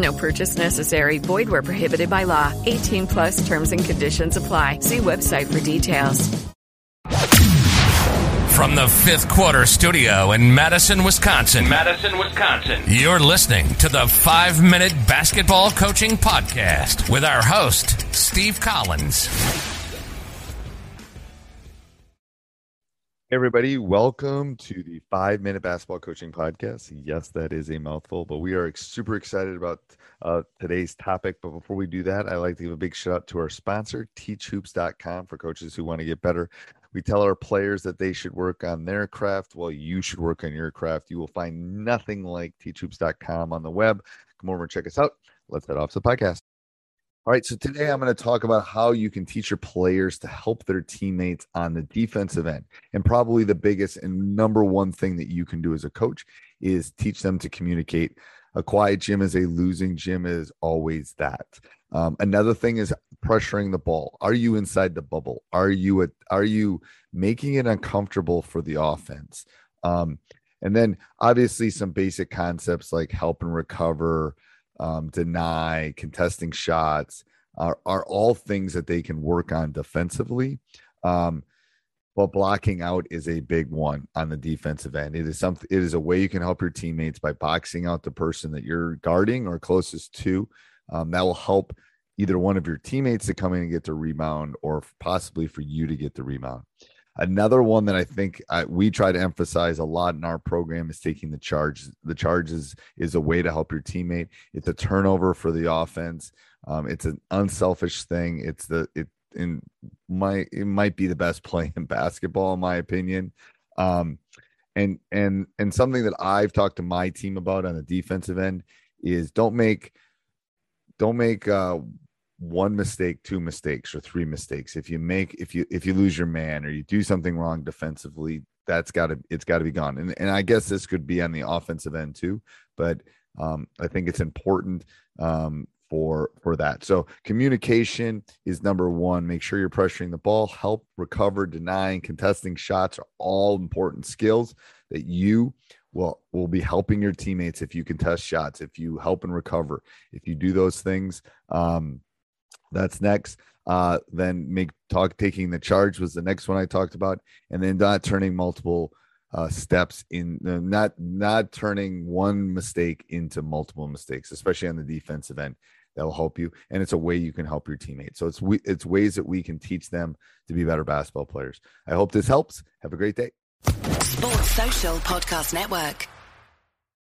No purchase necessary. Void where prohibited by law. 18 plus terms and conditions apply. See website for details. From the fifth quarter studio in Madison, Wisconsin. Madison, Wisconsin. You're listening to the five minute basketball coaching podcast with our host, Steve Collins. Everybody, welcome to the five minute basketball coaching podcast. Yes, that is a mouthful, but we are super excited about uh, today's topic. But before we do that, I'd like to give a big shout out to our sponsor, teachhoops.com, for coaches who want to get better. We tell our players that they should work on their craft while you should work on your craft. You will find nothing like teachhoops.com on the web. Come over and check us out. Let's head off to the podcast. All right, so today I'm going to talk about how you can teach your players to help their teammates on the defensive end. And probably the biggest and number one thing that you can do as a coach is teach them to communicate. A quiet gym is a losing gym is always that. Um, another thing is pressuring the ball. Are you inside the bubble? Are you a, are you making it uncomfortable for the offense? Um, and then obviously some basic concepts like help and recover, um, deny, contesting shots are, are all things that they can work on defensively. Um, but blocking out is a big one on the defensive end. It is something. It is a way you can help your teammates by boxing out the person that you're guarding or closest to. Um, that will help either one of your teammates to come in and get the rebound, or possibly for you to get the rebound. Another one that I think I, we try to emphasize a lot in our program is taking the charge. The charge is, is a way to help your teammate. It's a turnover for the offense. Um, it's an unselfish thing. It's the it in my it might be the best play in basketball in my opinion. Um, and and and something that I've talked to my team about on the defensive end is don't make don't make uh, one mistake, two mistakes, or three mistakes. If you make if you if you lose your man or you do something wrong defensively, that's got to it's got to be gone. And and I guess this could be on the offensive end too, but um, I think it's important um, for for that. So communication is number one. Make sure you're pressuring the ball. Help recover, denying, contesting shots are all important skills that you will will be helping your teammates if you contest shots, if you help and recover, if you do those things. Um, that's next. Uh, then make talk taking the charge was the next one I talked about, and then not turning multiple uh, steps in uh, not not turning one mistake into multiple mistakes, especially on the defensive end. That will help you, and it's a way you can help your teammates. So it's we, it's ways that we can teach them to be better basketball players. I hope this helps. Have a great day. Sports Social Podcast Network.